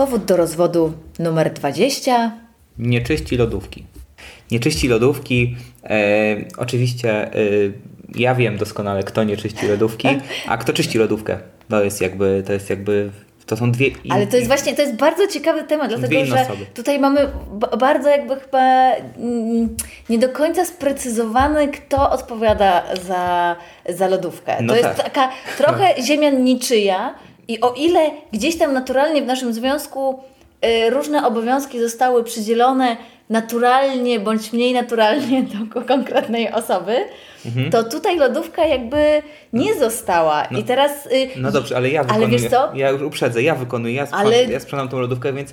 Powód do rozwodu numer 20. Nie czyści lodówki. Nie czyści lodówki. E, oczywiście e, ja wiem doskonale, kto nie czyści lodówki, a kto czyści lodówkę. To jest jakby, to jest jakby, to są dwie in- Ale to jest właśnie, to jest bardzo ciekawy temat, dlatego że osoby. tutaj mamy bardzo jakby chyba mm, nie do końca sprecyzowane, kto odpowiada za, za lodówkę. No to jest tak. taka trochę ziemia niczyja i o ile gdzieś tam naturalnie w naszym związku y, różne obowiązki zostały przydzielone naturalnie bądź mniej naturalnie do konkretnej osoby, to tutaj lodówka jakby nie została. I teraz... y, No dobrze, ale ja Ale wykonuję. wiesz co? Ja już uprzedzę, ja wykonuję, ja, sprzątam, Ale- ja sprzątam tą lodówkę, więc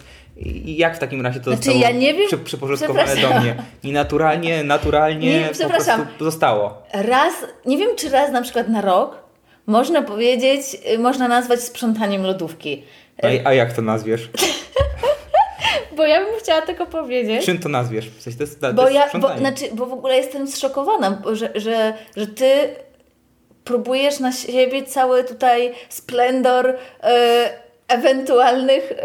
jak w takim razie to Znaczy, zostało ja nie wiem- przy, przyporządkowane do mnie? I naturalnie, naturalnie Nie, po przepraszam. prostu zostało. Raz, nie wiem czy raz na przykład na rok, można powiedzieć, y, można nazwać sprzątaniem lodówki. A, a jak to nazwiesz? Bo ja bym chciała tylko powiedzieć. Czym to nazwiesz? W sensie to jest, to Bo ja, bo, znaczy, bo w ogóle jestem zszokowana, że, że, że ty próbujesz na siebie cały tutaj splendor e, ewentualnych e,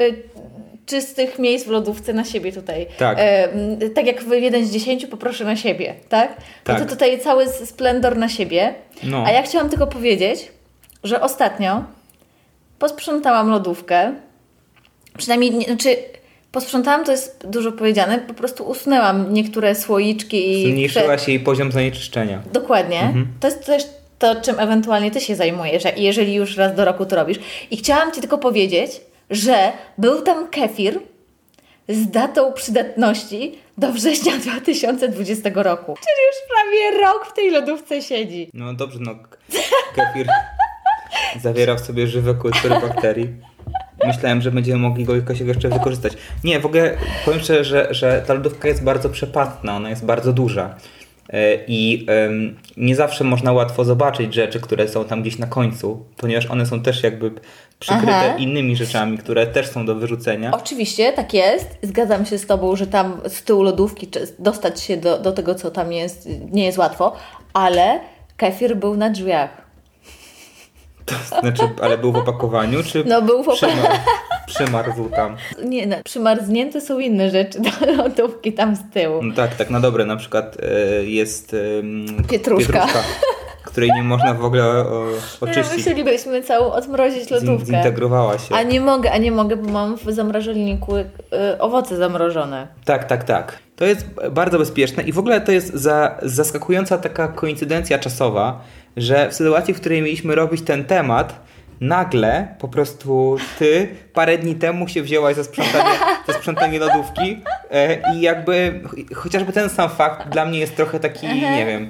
czystych miejsc w lodówce na siebie tutaj. Tak. E, tak jak w jeden z dziesięciu poproszę na siebie, tak? Tak. No to tutaj cały splendor na siebie. No. A ja chciałam tylko powiedzieć, że ostatnio posprzątałam lodówkę. Przynajmniej, nie, znaczy posprzątałam to jest dużo powiedziane, po prostu usunęłam niektóre słoiczki i... Zmniejszyłaś jej poziom zanieczyszczenia. Dokładnie. Mhm. To jest też to, czym ewentualnie ty się zajmujesz, jeżeli już raz do roku to robisz. I chciałam ci tylko powiedzieć, że był tam kefir z datą przydatności do września 2020 roku. Czyli już prawie rok w tej lodówce siedzi. No dobrze, no kefir zawiera w sobie żywe kultury bakterii. Myślałem, że będziemy mogli go jakoś jeszcze wykorzystać. Nie, w ogóle powiem szczerze, że, że ta lodówka jest bardzo przepatna, ona jest bardzo duża. E, I nie zawsze można łatwo zobaczyć rzeczy, które są tam gdzieś na końcu, ponieważ one są też jakby przykryte Aha. innymi rzeczami, które też są do wyrzucenia. Oczywiście, tak jest. Zgadzam się z Tobą, że tam z tyłu lodówki dostać się do, do tego, co tam jest, nie jest łatwo, ale kefir był na drzwiach. Znaczy, ale był w opakowaniu, czy No, był w opa- przymarł, przymarzł tam? Nie, no, przymarznięte są inne rzeczy do lodówki tam z tyłu. No tak, tak na dobre. Na przykład e, jest e, Pietruszka. której nie można w ogóle o, oczyścić. Musielibyśmy całą odmrozić lodówkę. Zintegrowała się. A nie mogę, a nie mogę, bo mam w zamrażalniku y, owoce zamrożone. Tak, tak, tak. To jest bardzo bezpieczne i w ogóle to jest za, zaskakująca taka koincydencja czasowa, że w sytuacji, w której mieliśmy robić ten temat, nagle po prostu ty parę dni temu się wzięłaś za sprzątanie, za sprzątanie lodówki i jakby ch- chociażby ten sam fakt dla mnie jest trochę taki, nie wiem,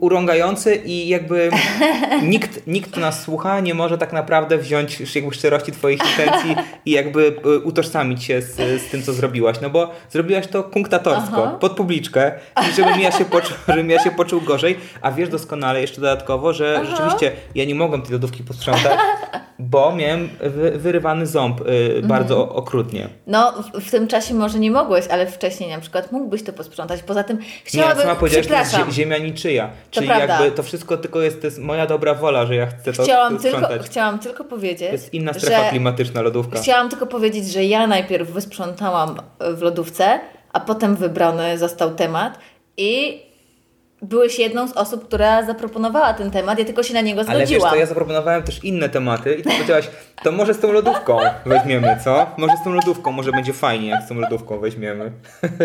urągający i jakby nikt, nikt, kto nas słucha, nie może tak naprawdę wziąć jakby szczerości twoich intencji i jakby e, utożsamić się z, z tym, co zrobiłaś, no bo zrobiłaś to punktatorsko, Aha. pod publiczkę żebym ja, się poczuł, żebym ja się poczuł gorzej, a wiesz doskonale jeszcze dodatkowo, że Aha. rzeczywiście ja nie mogłem tej lodówki posprzątać, bo miałem wy, wyrywany ząb y, bardzo Mhm. okrutnie. No, w, tym czasie może nie mogłeś, ale wcześniej na przykład mógłbyś to posprzątać. Poza tym Nie, chciałabym... sama powiedziałaś, że to jest ziemia niczyja. Czyli prawda. jakby to wszystko tylko jest, to jest moja dobra wola, że ja chcę to Chciałam to tylko, sprzątać. chciałam tylko powiedzieć, To jest inna strefa klimatyczna lodówka. Chciałam tylko powiedzieć, że ja najpierw wysprzątałam w lodówce, a potem wybrany został temat i byłeś jedną z osób, która zaproponowała ten temat, ja tylko się na niego Ale wiesz, zgodziłam. to ja zaproponowałem też inne tematy i ty powiedziałaś, to może z tą lodówką weźmiemy, co? Może z tą lodówką, może będzie fajnie, jak z tą lodówką weźmiemy.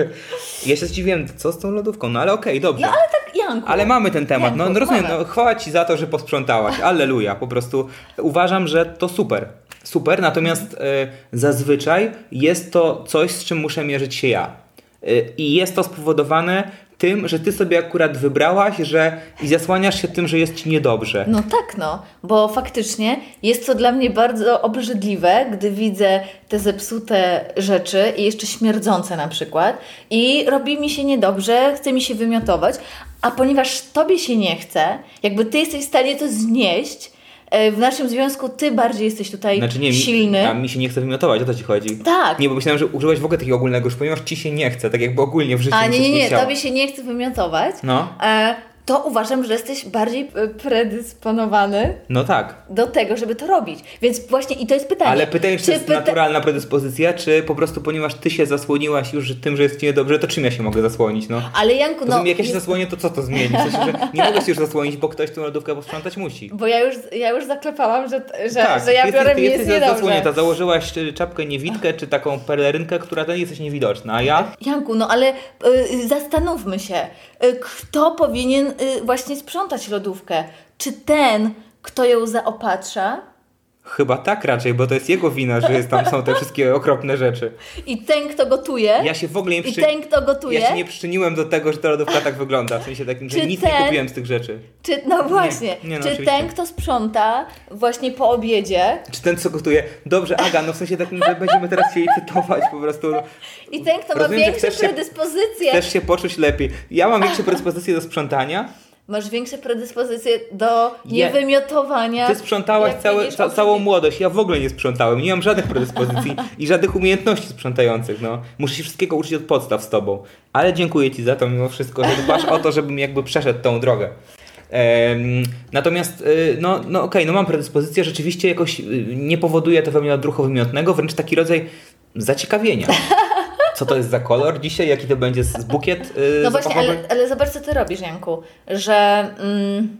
ja się zdziwiłem, co z tą lodówką? No ale okej, dobrze. No ale tak, Janku. Ale mamy ten temat. No, Janku, no rozumiem, mamy. no, chwała Ci za to, że posprzątałaś. Alleluja. Po prostu uważam, że to super. Super, natomiast e, zazwyczaj jest to coś, z czym muszę mierzyć się ja. E, I jest to spowodowane tym, że ty sobie akurat wybrałaś, że i zasłaniasz się tym, że jest ci niedobrze. No tak, no, bo faktycznie jest to dla mnie bardzo obrzydliwe, gdy widzę te zepsute rzeczy i jeszcze śmierdzące na przykład i robi mi się niedobrze, chce mi się wymiotować, a ponieważ tobie się nie chce, jakby ty jesteś w stanie to znieść, w naszym związku ty bardziej jesteś tutaj Znaczy nie, silny. Mi, a mi się nie chce wymiotować, o to ci chodzi. Tak. Nie, bo myślałem, że użyłaś w ogóle takiego ogólnego, już ponieważ ci się nie chce, tak jakby ogólnie w życiu A nie, nie, nie, tobie się nie chce wymiotować, No. e, to uważam, że jesteś bardziej e, predysponowany No tak. do tego, żeby to robić. Więc właśnie i to jest pytanie. Ale pytanie, czy to jest pyta- naturalna predyspozycja, czy po prostu ponieważ ty się zasłoniłaś już tym, że jest ci niedobrze, to czym ja się mogę zasłonić, no? Ale Janku, no. jak ja się zasłonię, to co to zmieni? W sensie, że nie mogę się już zasłonić, bo ktoś tę lodówkę posprzątać musi. Bo ja już, ja już zaklepałam, że, że, tak, że ja ty, biorę ty mi jesteś jest niedobrze. zasłonięta. Założyłaś czy czapkę niewidkę, czy taką pelerynkę, która ten jesteś niewidoczna, a ja? Janku, no ale y, zastanówmy się, y, kto powinien y, właśnie sprzątać lodówkę? Czy ten, kto ją zaopatrza Chyba tak raczej, bo to jest jego wina, że jest, tam są te wszystkie okropne rzeczy. i ten, kto gotuje Ja się w ogóle nie i przy... ten, kto gotuje? Ja się nie przyczyniłem do tego, że ta lodówka tak wygląda. W sensie takim, że Czy nic nie ten- kupiłem z tych rzeczy. Czy, no właśnie, nie, no czy oczywiście. ten, kto sprząta właśnie po obiedzie Czy ten, co gotuje? Dobrze, Aga, no w sensie takim, że będziemy teraz chcieli cytować po prostu. I ten, kto ma Rozumiem, że większe chcesz się- predyspozycje, chcesz się poczuć lepiej. Ja mam większe predyspozycje do sprzątania. Masz większe predyspozycje do niewymiotowania. Ty sprzątałaś całe, ca, całą młodość. Ja w ogóle nie sprzątałem. Nie mam żadnych predyspozycji i żadnych umiejętności sprzątających. No. Muszę się wszystkiego uczyć od podstaw z tobą. Ale dziękuję ci za to mimo wszystko, że dbasz o to, żebym jakby przeszedł tą drogę. Em, natomiast, y, no, no okej, no mam predyspozycję, rzeczywiście jakoś y, nie powoduje to we mnie odruchu wymiotnego, wręcz taki rodzaj zaciekawienia. Co to jest za kolor dzisiaj? Jaki to będzie z bukiet y, No właśnie, ale, ale zobacz, co ty robisz, Janku, że mm,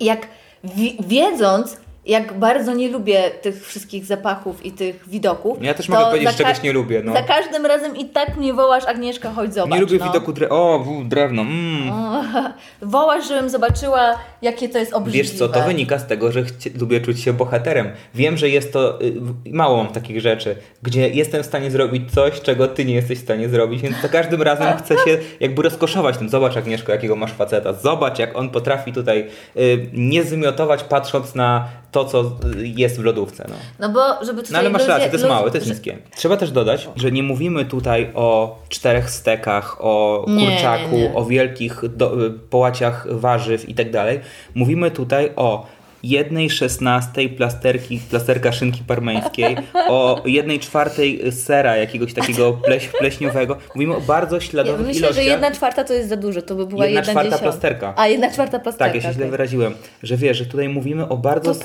jak wi- wiedząc, jak bardzo nie lubię tych wszystkich zapachów i tych widoków. Ja też mogę powiedzieć, że czegoś nie lubię. No. Za każdym razem i tak mnie wołasz, Agnieszka, chodź zobacz. Nie lubię no. widoku dre... O, w, drewno. Mm. Wołasz, żebym zobaczyła, jakie to jest obrzydliwe. Wiesz co, to wynika z tego, że lubię czuć się bohaterem. Wiem, że jest to, y, mało mam takich rzeczy, gdzie jestem w stanie zrobić coś, czego ty nie jesteś w stanie zrobić, więc za każdym razem chcę się jakby rozkoszować tym. Zobacz Agnieszko, jakiego masz faceta. Zobacz, jak on potrafi tutaj y, nie zwymiotować, patrząc na to, co jest w lodówce. No. No bo, żeby tutaj No ale masz rację, to jest lud- małe, to jest niskie. Trzeba też dodać, że nie mówimy tutaj o czterech stekach, o kurczaku, nie, nie. o wielkich do, połaciach warzyw i tak dalej. Mówimy tutaj o jednej szesnastej plasterki, plasterka szynki parmeńskiej, o jednej czwartej sera jakiegoś takiego pleś, pleśniowego. Mówimy o bardzo Ja śladowych myślę, ilościach. że jedna czwarta to jest za dużo, to by była Jedna jedna, czwarta dziesiąta. plasterka. A, jedna czwarta plasterka. Tak, ja się źle wyraziłem, że wiesz, że tutaj mówimy o bardzo z-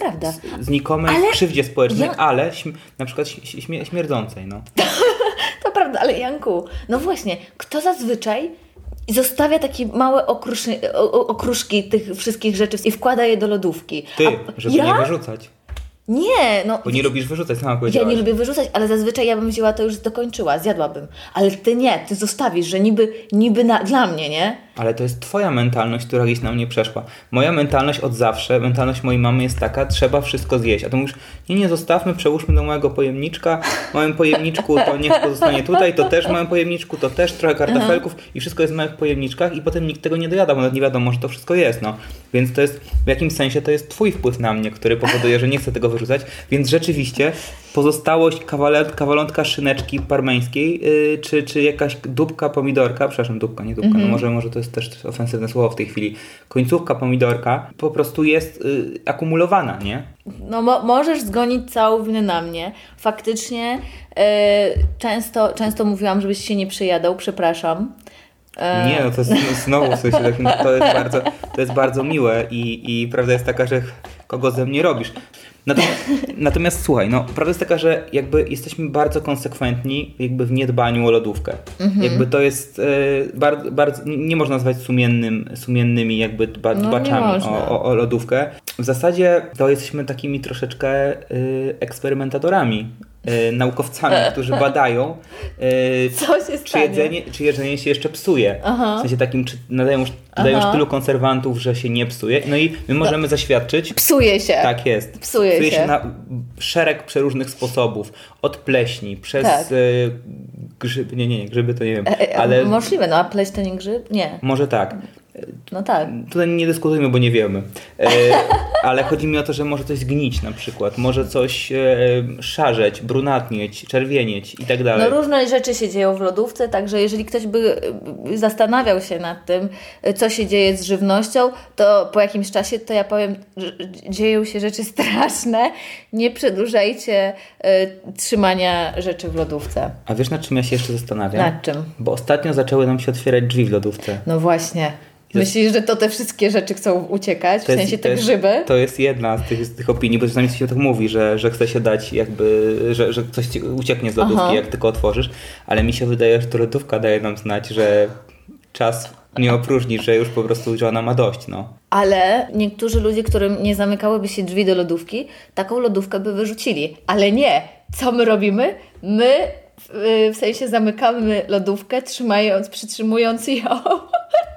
znikomej Ale krzywdzie społecznej, ja- ale śm- na przykład śmie- śmie- śmierdzącej. No. To prawda, ale Janku, no właśnie, kto zazwyczaj zostawia takie małe okruszy, okruszki tych wszystkich rzeczy i wkłada je do lodówki? Ty, A żeby ja? nie wyrzucać. Nie, no. Bo nie lubisz wyrzucać, sama Ja powiedziałaś. nie lubię wyrzucać, ale zazwyczaj ja bym wzięła to już dokończyła, zjadłabym. Ale ty nie, ty zostawisz, że niby, niby na, dla mnie, nie? Ale to jest twoja mentalność, która gdzieś na mnie przeszła. Moja mentalność od zawsze, mentalność mojej mamy jest taka, trzeba wszystko zjeść. A to mówisz, nie, nie, zostawmy, przełóżmy do mojego pojemniczka. W moim pojemniczku to niech pozostanie tutaj, to też w moim pojemniczku, to też trochę kartofelków i wszystko jest w moich pojemniczkach i potem nikt tego nie dojada, bo nawet nie wiadomo, że to wszystko jest, no. Więc to jest, w jakimś sensie to jest twój wpływ na mnie, który powoduje, że nie chcę tego wyrzucać. Więc rzeczywiście pozostałość kawaler, kawalątka szyneczki parmeńskiej, yy, czy, czy jakaś dupka pomidorka, przepraszam, dupka, nie dupka, no może, może to jest też ofensywne słowo w tej chwili, końcówka pomidorka po prostu jest yy, akumulowana, nie? No mo- możesz zgonić całą winę na mnie. Faktycznie e, często, często mówiłam, żebyś się nie przejadał, przepraszam. E, Nie, no to jest no, znowu w sensie takim, to jest bardzo, to jest bardzo miłe i, i prawda jest taka, że kogo ze mnie robisz. Natomiast, natomiast słuchaj, no prawda jest taka, że jakby jesteśmy bardzo konsekwentni jakby w niedbaniu o lodówkę. Mhm. Jakby to jest e, bardzo, bardzo, nie można nazwać sumiennym, sumiennymi jakby dba, No, dbaczami można. o, o, o lodówkę. W zasadzie to jesteśmy takimi troszeczkę y, eksperymentatorami, y, naukowcami, którzy badają się czy jedzenie, czy jedzenie się jeszcze psuje. Aha. W sensie takim, czy nadają, już- dodają już tylu konserwantów, że się nie psuje. No i my możemy zaświadczyć, Psuje się. tak jest. Psuje się. na szereg przeróżnych sposobów. Od pleśni, przez Tak. grzyby, nie, nie, nie, grzyby to nie wiem, E, e, ale Możliwe, no a pleść to nie grzyb? Nie. może tak. No tak. Tutaj nie dyskutujmy, bo nie wiemy. E, ale chodzi mi o to, że może coś zgnić na przykład, może coś e, szarzeć, brunatnieć, czerwienieć i tak dalej. No różne rzeczy się dzieją w lodówce, także jeżeli ktoś by y, zastanawiał się nad tym, y, co się dzieje z żywnością, to po jakimś czasie to ja powiem, że dzieją się rzeczy straszne. Nie przedłużajcie y, trzymania rzeczy w lodówce. A wiesz nad czym ja się jeszcze zastanawiam? Nad czym? Bo ostatnio zaczęły nam się otwierać drzwi w lodówce. No właśnie. Jest- Myślisz, że to te wszystkie rzeczy chcą uciekać? W jest- sensie to te jest- grzyby? To jest jedna z tych, z tych opinii, bo czasami się tak mówi, że, że chce się dać jakby, że, że coś ci ucieknie z lodówki, Aha. jak tylko otworzysz, ale mi się wydaje, że to lodówka daje nam znać, że czas nie opróżni, że już po prostu, że ona ma dość, no. Ale niektórzy ludzie, którym nie zamykałyby się drzwi do lodówki, taką lodówkę by wyrzucili. Ale nie. Co my robimy? My w sensie zamykamy lodówkę, trzymając, przytrzymując ją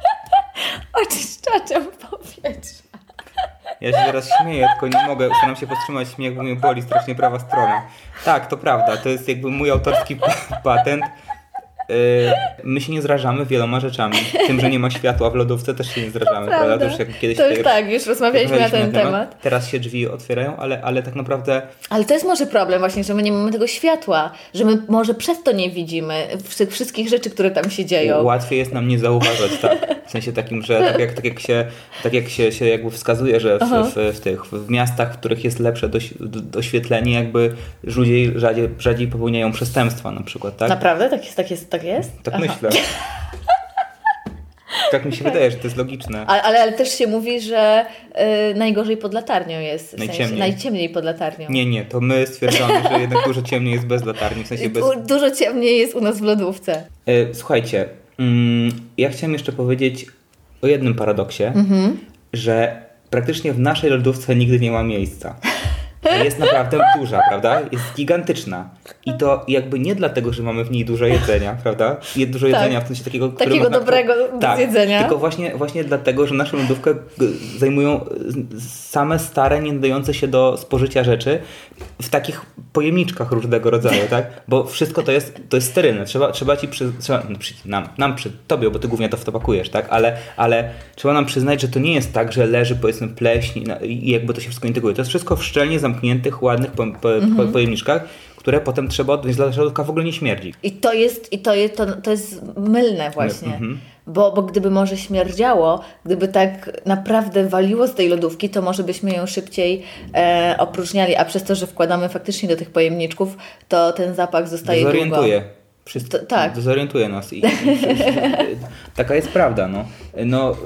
oczyszczaczem powietrza. Ja się teraz śmieję, tylko nie mogę, staram się powstrzymać śmiech, bo mnie boli strasznie prawa strona. Tak, to prawda, to jest jakby mój autorski pa- patent. Yy, My się nie zrażamy wieloma rzeczami. Tym, że nie ma światła w lodówce też się nie zrażamy, prawda? Prawda. To już jak kiedyś To już tak, już rozmawialiśmy na ten temat. Teraz się drzwi otwierają, ale, ale tak naprawdę Ale to jest może problem właśnie, że my nie mamy tego światła, że my może przez to nie widzimy tych wszystkich rzeczy, które tam się dzieją. łatwiej jest nam nie zauważać, tak. W sensie takim, że tak jak, tak jak, się, tak jak się, się jakby wskazuje, że w, w, w tych w miastach, w których jest lepsze doś, do- doświetlenie, jakby ludzie rzadziej, rzadziej popełniają przestępstwa na przykład, tak? Naprawdę? Tak jest? Tak jest? Tak, jest? Tak Aha. myślę. Tak mi się wydaje, że to jest logiczne. Ale, ale, ale też się mówi, że y, najgorzej pod latarnią jest. W sensie, Najciemniej. najciemniej pod latarnią. Nie, nie, to my stwierdzamy, że jednak dużo ciemniej jest bez latarni, w sensie bez... Du- Dużo ciemniej jest u nas w lodówce. E, Słuchajcie, mm, ja chciałem jeszcze powiedzieć o jednym paradoksie, Mhm. że praktycznie w naszej lodówce nigdy nie ma miejsca. Jest naprawdę duża, prawda? Jest gigantyczna. I to jakby nie dlatego, że mamy w niej dużo jedzenia, prawda? Je- Dużo Tak. jedzenia w sensie takiego, Takiego można- dobrego tak, jedzenia. Tylko właśnie, właśnie dlatego, że naszą lodówkę g- zajmują y, same stare, nie nadające się do spożycia rzeczy w takich pojemniczkach różnego rodzaju, tak? Bo wszystko to jest, to jest sterylne. Trzeba, trzeba ci przy, trzeba, no, przy, nam, nam przy tobie, bo ty głównie to w to pakujesz, tak? Ale, ale trzeba nam przyznać, że to nie jest tak, że leży powiedzmy pleśń i jakby to się wszystko integruje. To jest wszystko w szczelnie zamkniętych, ładnych po, po, Mhm. po, pojemniczkach, które potem trzeba odnieść, dla lodówka w ogóle nie śmierdzi. I to jest, i to jest, to, to jest mylne właśnie. Mhm. Bo, bo gdyby może śmierdziało, gdyby tak naprawdę waliło z tej lodówki, to może byśmy ją szybciej e, opróżniali, a przez to, że wkładamy faktycznie do tych pojemniczków, to ten zapach zostaje długo. To- tak. Dezorientuje nas. I, i, taka jest prawda, no. No,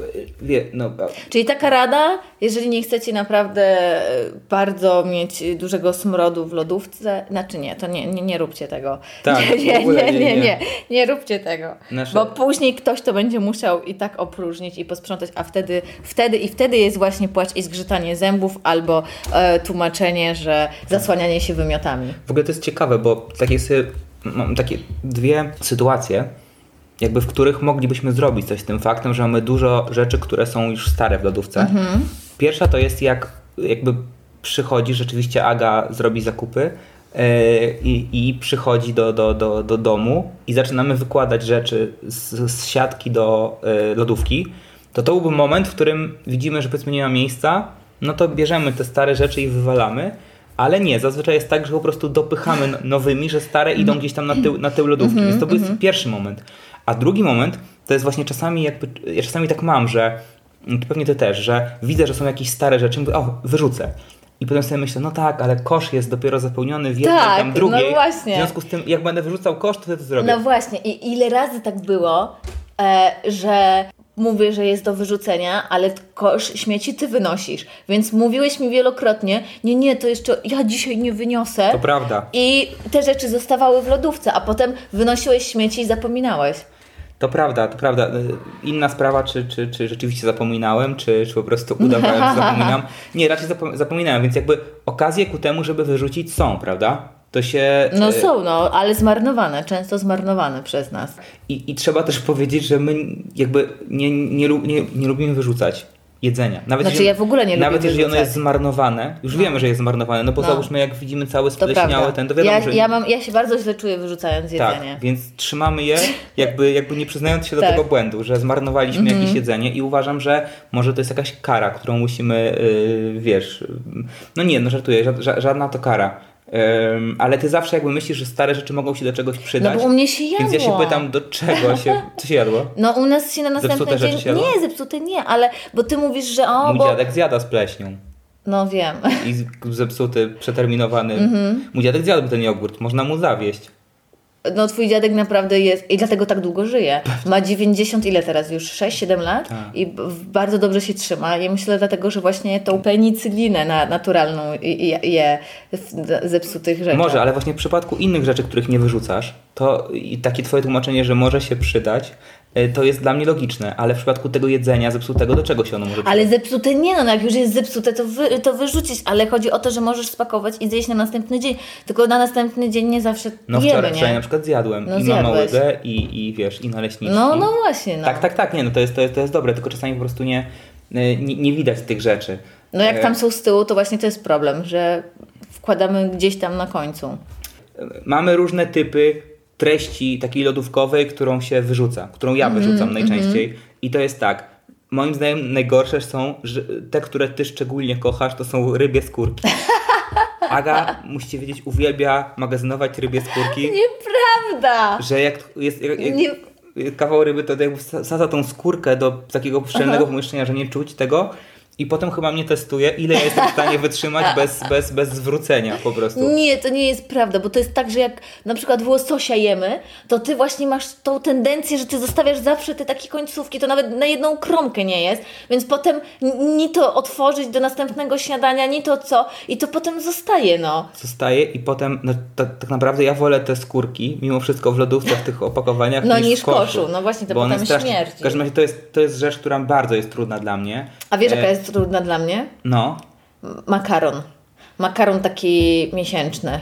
wie, no, Czyli taka rada, jeżeli nie chcecie naprawdę e, bardzo mieć dużego smrodu w lodówce, znaczy nie, to nie, nie, nie róbcie tego. Tak, nie, nie, nie, nie, nie. nie, nie róbcie tego. Nasze- Bo później ktoś to będzie musiał i tak opróżnić i posprzątać, a wtedy, wtedy i wtedy jest właśnie płacz i zgrzytanie zębów albo e, tłumaczenie, że zasłanianie się wymiotami. W ogóle to jest ciekawe, bo takie sobie, mam takie dwie sytuacje, jakby w których moglibyśmy zrobić coś z tym faktem, że mamy dużo rzeczy, które są już stare w lodówce. Pierwsza to jest jak jakby przychodzi, rzeczywiście Aga zrobi zakupy yy, i, i przychodzi do, do, do, do domu i zaczynamy wykładać rzeczy z, z siatki do yy, lodówki, to to byłby moment, w którym widzimy, że powiedzmy nie ma miejsca, no to bierzemy te stare rzeczy i wywalamy, ale nie, zazwyczaj jest tak, że po prostu dopychamy no- nowymi, że stare idą gdzieś tam na tył, na tył lodówki, więc to jest pierwszy moment. A drugi moment to jest właśnie czasami jakby, ja czasami tak mam, że mm, pewnie ty też, że widzę, że są jakieś stare rzeczy, mówię, o, wyrzucę. I potem sobie myślę, no tak, ale kosz jest dopiero zapełniony w jednej, Tak, tam no drugiej. właśnie. W związku z tym, jak będę wyrzucał kosz, to wtedy zrobię. No właśnie, i ile razy tak było, e, że mówię, że jest do wyrzucenia, ale kosz śmieci ty wynosisz. Więc mówiłeś mi wielokrotnie, nie, nie, to jeszcze ja dzisiaj nie wyniosę. To prawda. I te rzeczy zostawały w lodówce, a potem wynosiłeś śmieci i zapominałeś. To prawda, to prawda. Y, Inna sprawa, czy, czy, czy rzeczywiście zapominałem, czy, czy po prostu udawałem, że zapominam. Nie, raczej zapo- zapominałem, więc jakby okazje ku temu, żeby wyrzucić są, prawda? To się... No y, są, no, ale zmarnowane, często zmarnowane przez nas. I, I trzeba też powiedzieć, że my jakby nie, nie, nie, nie lubimy wyrzucać. jedzenia. Nawet Znaczy, ja w ogóle nie Nawet jeżeli ono wyrzucać. jest zmarnowane, już wiemy, że jest zmarnowane, no bo No. załóżmy jak widzimy cały prawda. ten, to wiadomo, ja, że... ja, mam, ja się bardzo źle czuję wyrzucając Tak, jedzenie. więc trzymamy je, jakby, jakby nie przyznając się do Tak. tego błędu, że zmarnowaliśmy jakieś jedzenie i uważam, że może to jest jakaś kara, którą musimy, yy, wiesz, no nie, no żartuję, ża- ża- żadna to kara. Ym, ale ty zawsze jakby myślisz, że stare rzeczy mogą się do czegoś No przydać. bo u mnie się jadło. Więc ja się pytam, do czego się, co się jadło? No u nas się na następny Zepsute rzeczy dzień... się jadło? Nie, zepsute nie, ale bo ty mówisz, że o, Mój bo... dziadek zjada z pleśnią. No wiem. I zepsuty, przeterminowany. Mhm. Mój dziadek zjadłby ten jogurt, można mu zawieść. No twój dziadek naprawdę jest i dlatego tak długo żyje. Ma 90 ile teraz już? 6-7 lat Tak. i bardzo dobrze się trzyma. Ja myślę dlatego, że właśnie tą penicylinę na, naturalną i- i- je w zepsutych rzeczach. Może, ale właśnie w przypadku innych rzeczy, których nie wyrzucasz, to i takie twoje tłumaczenie, że może się przydać, to jest dla mnie logiczne, ale w przypadku tego jedzenia zepsutego, do czego się ono może przydać? Ale zepsute nie, no, jak już jest zepsute, to, wy, to wyrzucić, ale chodzi o to, że możesz spakować i zjeść na następny dzień. Tylko na następny dzień nie zawsze No jemy, wczoraj, wczoraj nie? na przykład zjadłem No i zjadłeś. łygę i, i wiesz, i naleśniki. No, no właśnie, no. Tak, tak, tak, nie, no to jest, to jest, to jest dobre, tylko czasami po prostu nie, y, nie, nie widać tych rzeczy. No jak E, tam są z tyłu, to właśnie to jest problem, że wkładamy gdzieś tam na końcu. Mamy różne typy treści takiej lodówkowej, którą się wyrzuca, którą ja Mhm, wyrzucam najczęściej. I to jest tak. Moim zdaniem najgorsze są że te, które ty szczególnie kochasz, to są rybie skórki. Aga, musicie wiedzieć, uwielbia magazynować rybie skórki, Nieprawda! że jak jest jak, jak Nie- kawał ryby, to jakby wsadza tą skórkę do takiego szczelnego pomieszczenia, że nie czuć tego. I potem chyba mnie testuje, ile ja jestem w stanie wytrzymać bez, bez, bez zwrócenia po prostu. Nie, to nie jest prawda, bo to jest tak, że jak na przykład w łososia jemy, to ty właśnie masz tą tendencję, że ty zostawiasz zawsze te takie końcówki, to nawet na jedną kromkę nie jest, więc potem ni to otworzyć do następnego śniadania, ni to co i to potem zostaje, no. zostaje i potem, no ta, tak naprawdę ja wolę te skórki, mimo wszystko w lodówce, w tych opakowaniach, No, niż, niż w koszu. koszu. No właśnie, to potem śmierdzi. W każdym razie to jest, to jest rzecz, która bardzo jest trudna dla mnie. A wiesz, jaka E, jest trudna dla mnie? No, Makaron. Makaron taki miesięczny.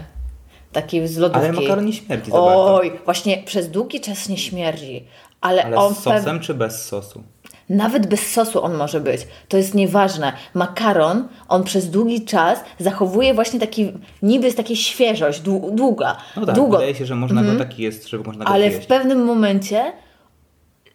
Taki z lodówki. ale makaron nie śmierdzi za bardzo. Oj, właśnie przez długi czas nie śmierdzi. Ale, Ale on z sosem czy bez sosu? Nawet bez sosu on może być. To jest nieważne. Makaron, on przez długi czas zachowuje właśnie taki, niby jest taka świeżość, dłu- długa. No tak, długo. wydaje się, że można go taki jest, żeby można go Ale zjeść. w pewnym momencie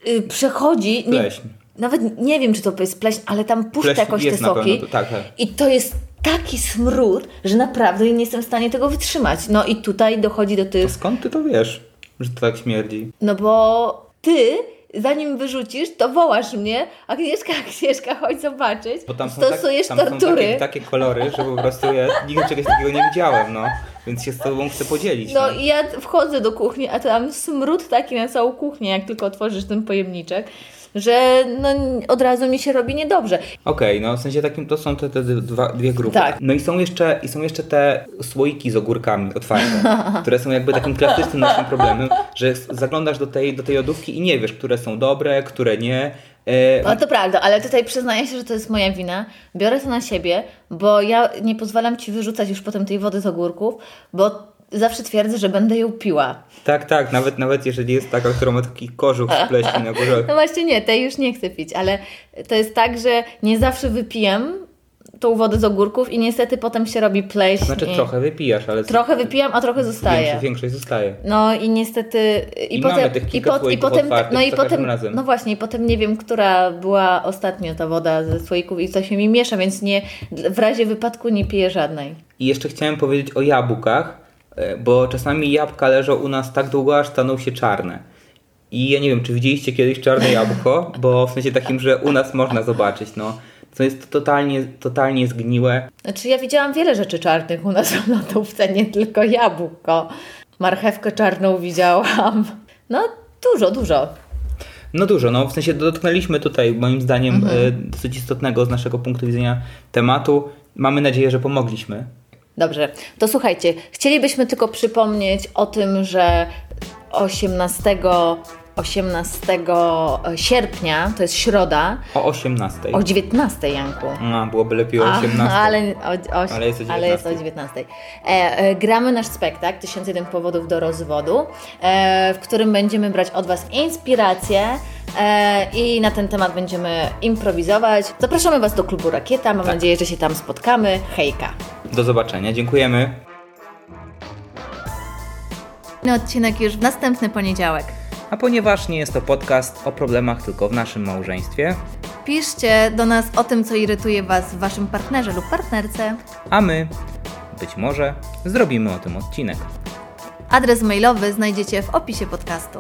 y, przechodzi. Nie, Pleśń. Nawet nie wiem, czy to jest pleśń, ale tam puszcza Pleśń jakoś te soki. to- tak, tak. I to jest taki smród, że naprawdę nie jestem w stanie tego wytrzymać. No i tutaj dochodzi do To tych. skąd ty to wiesz, że to tak śmierdzi? No bo ty. Zanim wyrzucisz, to wołasz mnie, Agnieszka, Agnieszka, chodź zobaczyć. Bo tam są, tak, Stosujesz tam są tortury. takie, takie kolory, że po prostu ja nigdy czegoś takiego nie widziałem, no. Więc się z tobą chcę podzielić. No i ja wchodzę do kuchni, a tam smród taki na całą kuchnię, jak tylko otworzysz ten pojemniczek, że no, od razu mi się robi niedobrze. Okej, no w sensie takim to są te, te dwa, dwie grupy. Tak. No i są jeszcze, i są jeszcze te słoiki z ogórkami otwarte, które są jakby takim klasycznym naszym problemem, że zaglądasz do tej, do tej lodówki i nie wiesz, które są dobre, które nie. E, No to prawda, ale tutaj przyznaję się, że to jest moja wina. Biorę to na siebie, bo ja nie pozwalam Ci wyrzucać już potem tej wody z ogórków, bo zawsze twierdzę, że będę ją piła. tak, tak, nawet, nawet jeżeli jest taka, która ma taki kożuch z pleśni na górze. No właśnie nie, tej już nie chcę pić, ale to jest tak, że nie zawsze wypijam tą wodę z ogórków i niestety potem się robi pleśń. Znaczy i... trochę wypijasz, ale Trochę wypijam, a trochę zostaje. większość, większość zostaje. No i niestety i, I potem mamy tych i, kilka i słoików potem no i potem razem. no właśnie i potem nie wiem, która była ostatnio ta woda ze słoików i to się mi miesza, więc nie w razie wypadku nie piję żadnej. I jeszcze chciałem powiedzieć o jabłkach, bo czasami jabłka leżą u nas tak długo, aż staną się czarne. I ja nie wiem, czy widzieliście kiedyś czarne jabłko, bo w sensie takim, że u nas można zobaczyć, no. To jest totalnie, totalnie zgniłe. Znaczy ja widziałam wiele rzeczy czarnych u nas w lodówce, nie tylko jabłko. Marchewkę czarną widziałam. No dużo, dużo. No dużo, no w sensie dotknęliśmy tutaj moim zdaniem e, dosyć istotnego z naszego punktu widzenia tematu. Mamy nadzieję, że pomogliśmy. Dobrze, to słuchajcie, chcielibyśmy tylko przypomnieć o tym, że 18, 18 sierpnia, to jest środa, O 18. o 19 Janku. A, byłoby lepiej o A, 18. ale, o, o, Ale jest o ale jest o 19. E, e, gramy nasz spektakl 1001 powodów do rozwodu, e, w którym będziemy brać od Was inspirację e, i na ten temat będziemy improwizować. Zapraszamy Was do klubu Rakieta. Mam nadzieję, że się tam spotkamy. Hejka! Do zobaczenia. Dziękujemy. Odcinek już w następny poniedziałek. A ponieważ nie jest to podcast o problemach tylko w naszym małżeństwie, Piszcie do nas o tym, co irytuje Was w Waszym partnerze lub partnerce. a my być może zrobimy o tym odcinek. Adres mailowy znajdziecie w opisie podcastu.